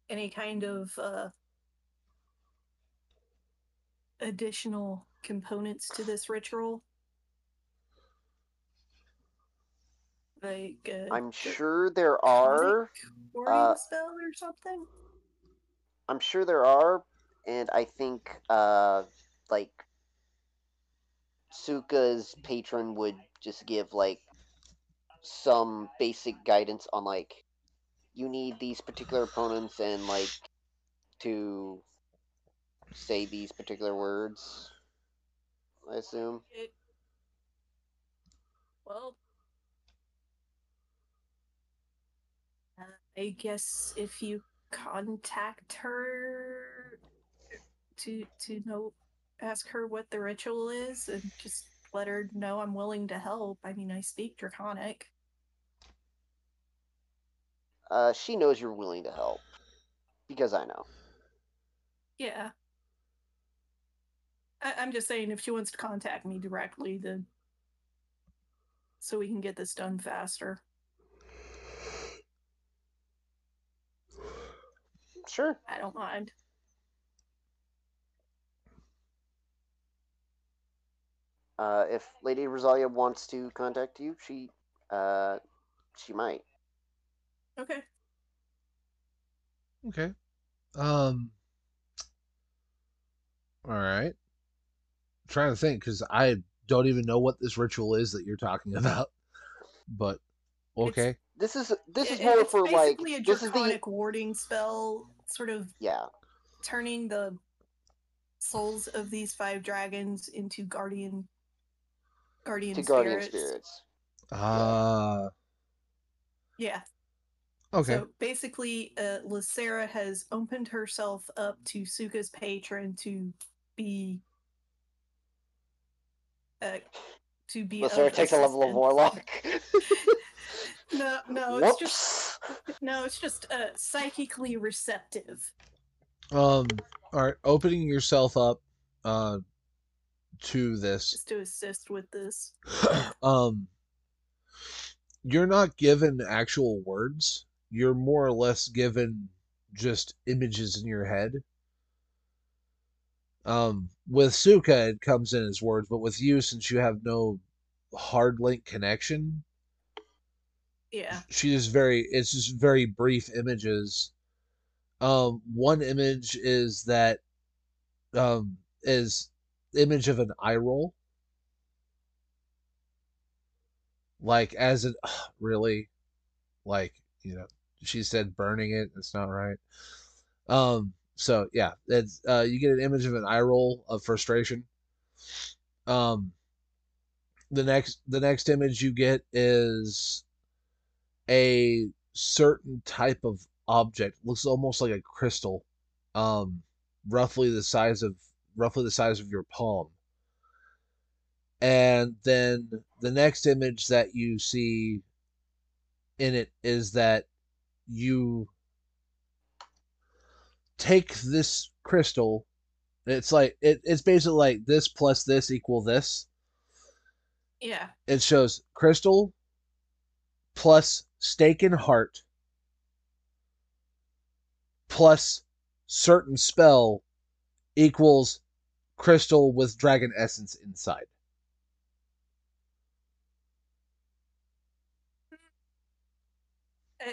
Any kind of uh, additional components to this ritual? Like uh, I'm sure there are. warding uh, spell or something? I'm sure there are. and I think uh like Suka's patron would just give like some basic guidance on like you need these particular opponents and like to say these particular words. I assume. It, well, uh, I guess if you contact her to to know, ask her what the ritual is, and just let her know I'm willing to help. I mean, I speak Draconic. Uh, she knows you're willing to help because I know. Yeah. I, I'm just saying, if she wants to contact me directly, then so we can get this done faster. Sure. I don't mind. Uh, if Lady Rosalia wants to contact you, she uh, she might. Okay. Okay. Um. All right. trying to think because I don't even know what this ritual is that you're talking [LAUGHS] about. But okay. This is this is more for like basically a this is the draconic warding spell, sort of yeah turning the souls of these five dragons into guardian guardian to spirits. guardian spirits. Ah. Yeah. okay. So basically, uh, Lysera has opened herself up to Suka's patron to be. Uh, to be. Lysera of takes a level of warlock. [LAUGHS] No, no, it's just Whoops. No, it's just uh, psychically receptive. Um. All right. Opening yourself up, uh, to this. just to assist with this. [CLEARS THROAT] um. You're not given actual words. You're more or less given just images in your head. Um, with Suka, it comes in as words, but with you, since you have no hard link connection, Yeah. she is very it's just very brief images. Um one image is that um is image of an eye roll. Like as it [SIGHS] really? Like you know she said burning it it's not right. Um so yeah it's uh you get an image of an eye roll of frustration. Um the next the next image you get is a certain type of object looks almost like a crystal um roughly the size of roughly the size of your palm and then the next image that you see in it is that you take this crystal it's like it, it's basically like this plus this equal this Yeah. it shows crystal plus stake and heart plus certain spell equals crystal with dragon essence inside.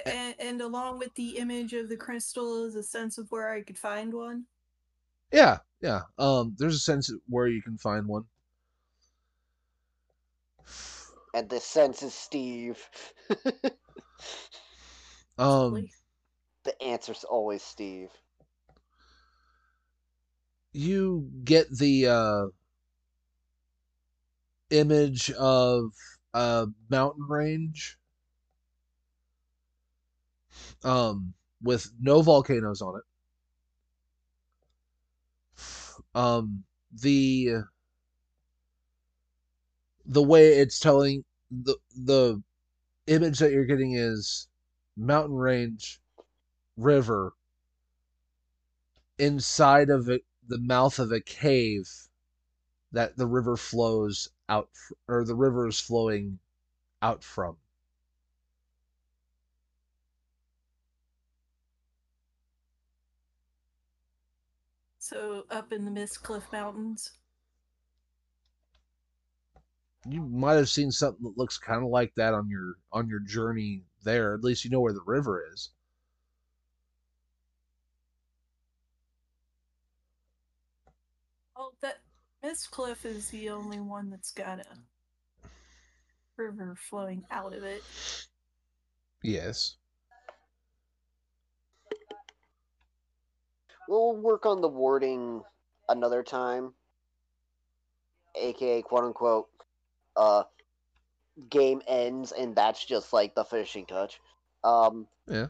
And, and along with the image of the crystal is a sense of where I could find one. Yeah, yeah. Um, there's a sense where you can find one. And the sense is Steve. [LAUGHS] Um, Possibly. the answer's always Steve. you get the uh, image of a mountain range um, with no volcanoes on it. Um, the the way it's telling the the image that you're getting is mountain range river inside of it the mouth of a cave that the river flows out or the river is flowing out from So up in the mist cliff Mountains. You might have seen something that looks kind of like that on your on your journey there at least you know where the river is Oh, that Mist cliff is the only one that's got a river flowing out of it. Yes. We'll work on the wording another time, aka quote unquote, uh, game ends and that's just like the finishing touch. Um, Yeah.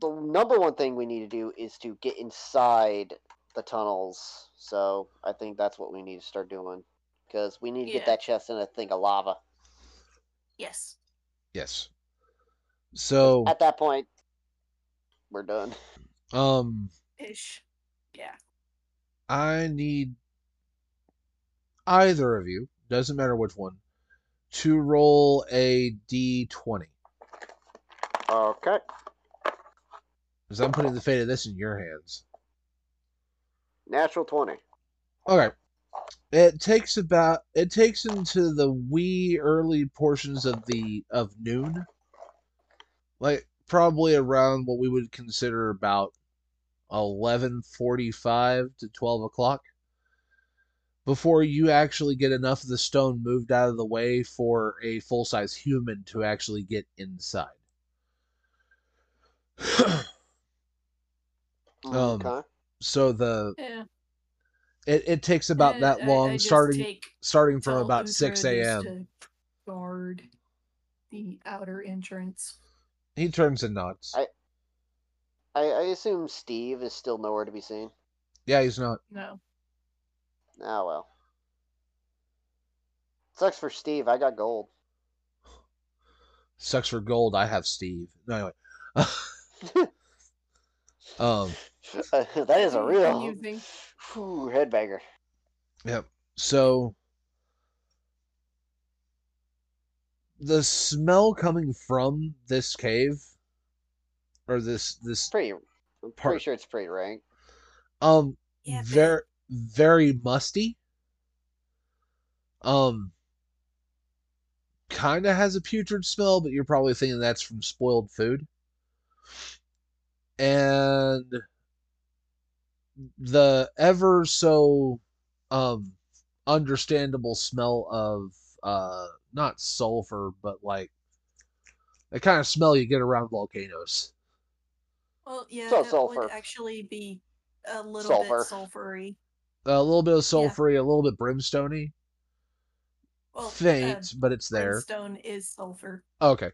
The number one thing we need to do is to get inside the tunnels. So I think that's what we need to start doing because we need to get that chest in a thing of lava. Yes. Yes. So, At that point, we're done. um, Ish. Yeah. I need either of you, doesn't matter which one, to roll a d20. Okay. Because I'm putting the fate of this in your hands. Natural twenty. Okay. It takes about it takes into the wee early portions of the of noon. Like probably around what we would consider about eleven forty five to twelve o'clock. Before you actually get enough of the stone moved out of the way for a full size human to actually get inside. [CLEARS THROAT] Um, Okay. so the Yeah. it, it takes about that I- long I just starting starting from about 6 a.m. to Guard the outer entrance. He turns and nods. I- I, I assume Steve is still nowhere to be seen. Yeah, he's not. No. Ah well. Sucks for Steve. I got gold. Sucks for gold. I have Steve. No, anyway. [LAUGHS] um. that is a real Amusing. whew, headbanger. Yep. So the smell coming from this cave or this this Pretty. I'm Part- pretty sure it's pretty rank. um Yeah, very very musty. Um kind of has a putrid smell, but you're probably thinking that's from spoiled food. And the ever so um understandable smell of uh not sulfur but like the kind of smell you get around volcanoes. Well, yeah, So that sulfur. would actually be a little Sulfur. bit sulfury. A little bit of sulfury, a little bit brimstony. Well, Faint, uh, but it's there. brimstone is sulfur. Okay.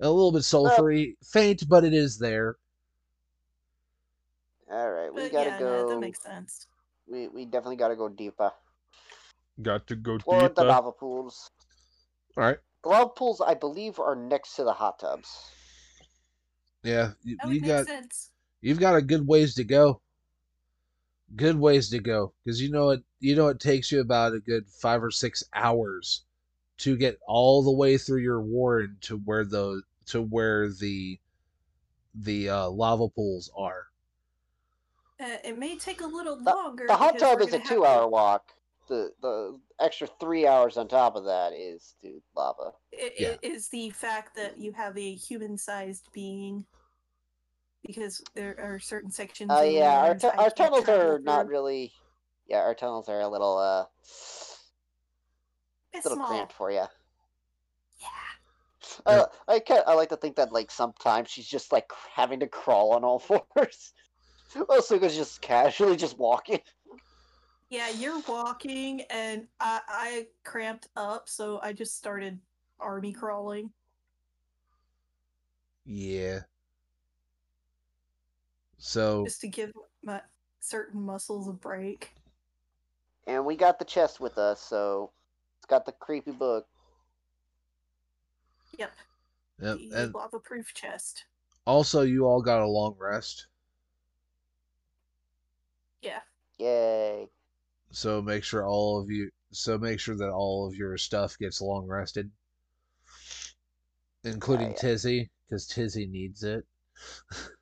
A little bit sulfury, faint, but it is there. All right, we But gotta yeah, go. no, that makes sense. we we definitely gotta go deeper. Got to go deeper. Or the deeper. lava pools. All right. The lava pools, I believe, are next to the hot tubs. Yeah, you, That would you make got sense. you've got a good ways to go. Good ways to go, because you know it. You know it takes you about a good five or six hours to get all the way through your warren to where the to where the the uh, lava pools are. Uh, it may take a little The, longer. the hot tub is a two-hour to- walk. The the extra three hours on top of that is to lava. It, Yeah. it is the fact that you have a human-sized being, because there are certain sections. Oh in yeah, our, Warrens tu- our tunnels travel are not really. Yeah, our tunnels are a little uh It's little small. cramped for you. Yeah. Uh, I ca I like to think that like sometimes she's just like having to crawl on all [LAUGHS] fours. Osuga's just casually just walking. Yeah, you're walking, and I, I cramped up, so I just started army crawling. Yeah. So just to give my certain muscles a break. And we got the chest with us, so it's got the creepy book. Yep, yep, the and lava-proof chest. also you all got a long rest. Yeah, Yay. So make sure all of you so make sure that all of your stuff gets long rested. Including yeah. Tizzy, because Tizzy needs it. [LAUGHS]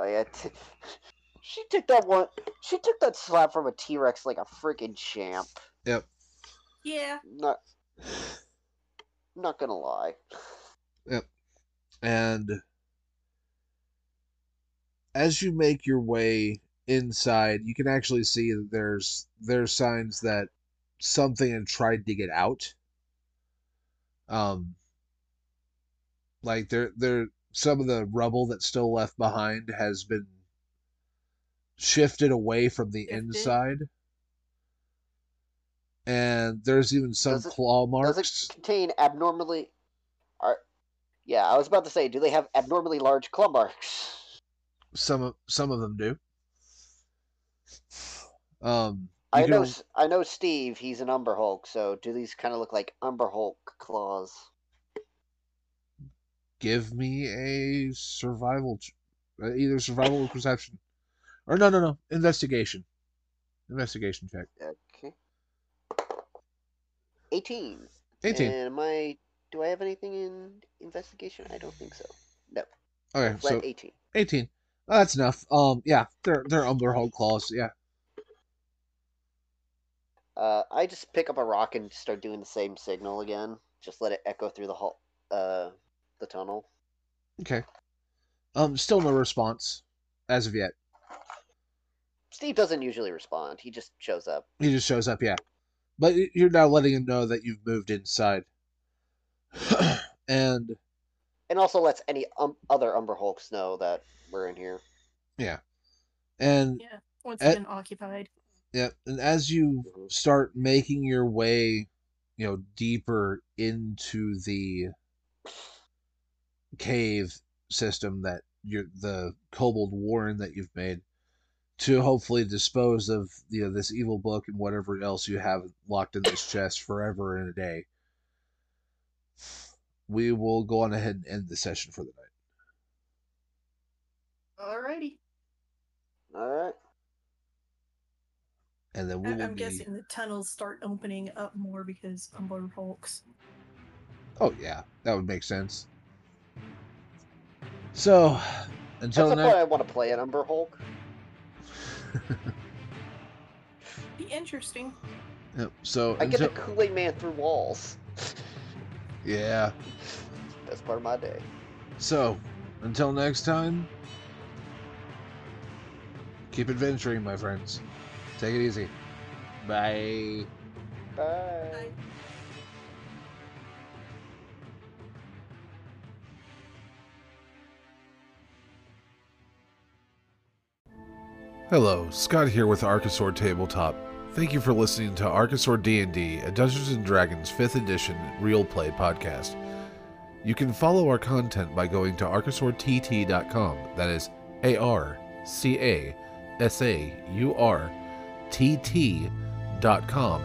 Oh yeah. T- [LAUGHS] she took that one. She took that slap from a T Rex like a freaking champ. Yep. yeah. Not. Not gonna lie. Yep. And as you make your way inside, you can actually see that there's there's signs that something had tried to get out. Um, like there there some of the rubble that's still left behind has been shifted away from the Shifted? inside. And there's even some Does it- claw Does marks. it contain abnormally? Are yeah, I was about to say, do they have abnormally large claw marks? Some of some of them do. Um, I know. I know Steve. He's an Umber Hulk. So do these kind of look like Umber Hulk claws? Give me a survival, ch- uh, either survival or [COUGHS] perception, or no, no, no, investigation, investigation check. Okay. Eighteen. Eighteen. And am I? Do I have anything in investigation? I don't think so. No. Okay, Flat so eighteen. eighteen. Oh, that's enough. Um, yeah, they're they're Umber Hulk claws. Yeah. Uh, I just pick up a rock and start doing the same signal again. Just let it echo through the hall, uh, the tunnel. Okay. Um, still no response as of yet. Steve doesn't usually respond. He just shows up. He just shows up, yeah. But you're now letting him know that you've moved inside. [CLEARS THROAT] and And also lets any um, other Umber Hulks know that we're in here. Yeah. And Yeah. Once Eh. again occupied. yeah, and as you Mhm. start making your way, you know, deeper into the cave system that you're the kobold warren that you've made to hopefully dispose of you know this evil book and whatever else you have locked in this chest forever in a day we will go on ahead and end the session for the night Alrighty. All right. and then we I- will I'm be guessing the tunnels start opening up more because Umber Hulks. oh yeah that would make sense so until That's the next point I want to play an Umber Hulk. [LAUGHS] Be interesting. Yep, so I get until, to Kool Aid Man through walls. yeah Best part of my day. So, until next time, keep adventuring, my friends. Take it easy. Bye. Bye. Hello, Scott here with Archosaur Tabletop. Thank you for listening to Archosaur D&D, a Dungeons & Dragons 5th edition real play podcast. You can follow our content by going to archosaurt.com. That is A R C A S A U R T T dot com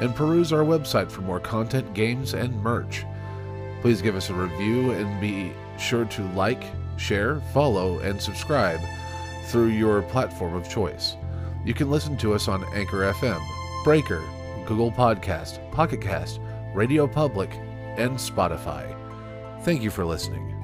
and peruse our website for more content, games, and merch. Please give us a review and be sure to like, share, follow, and subscribe through your platform of choice. You can listen to us on Anchor FM, Breaker, Google Podcast, Pocket Cast, Radio Public, and Spotify. Thank you for listening.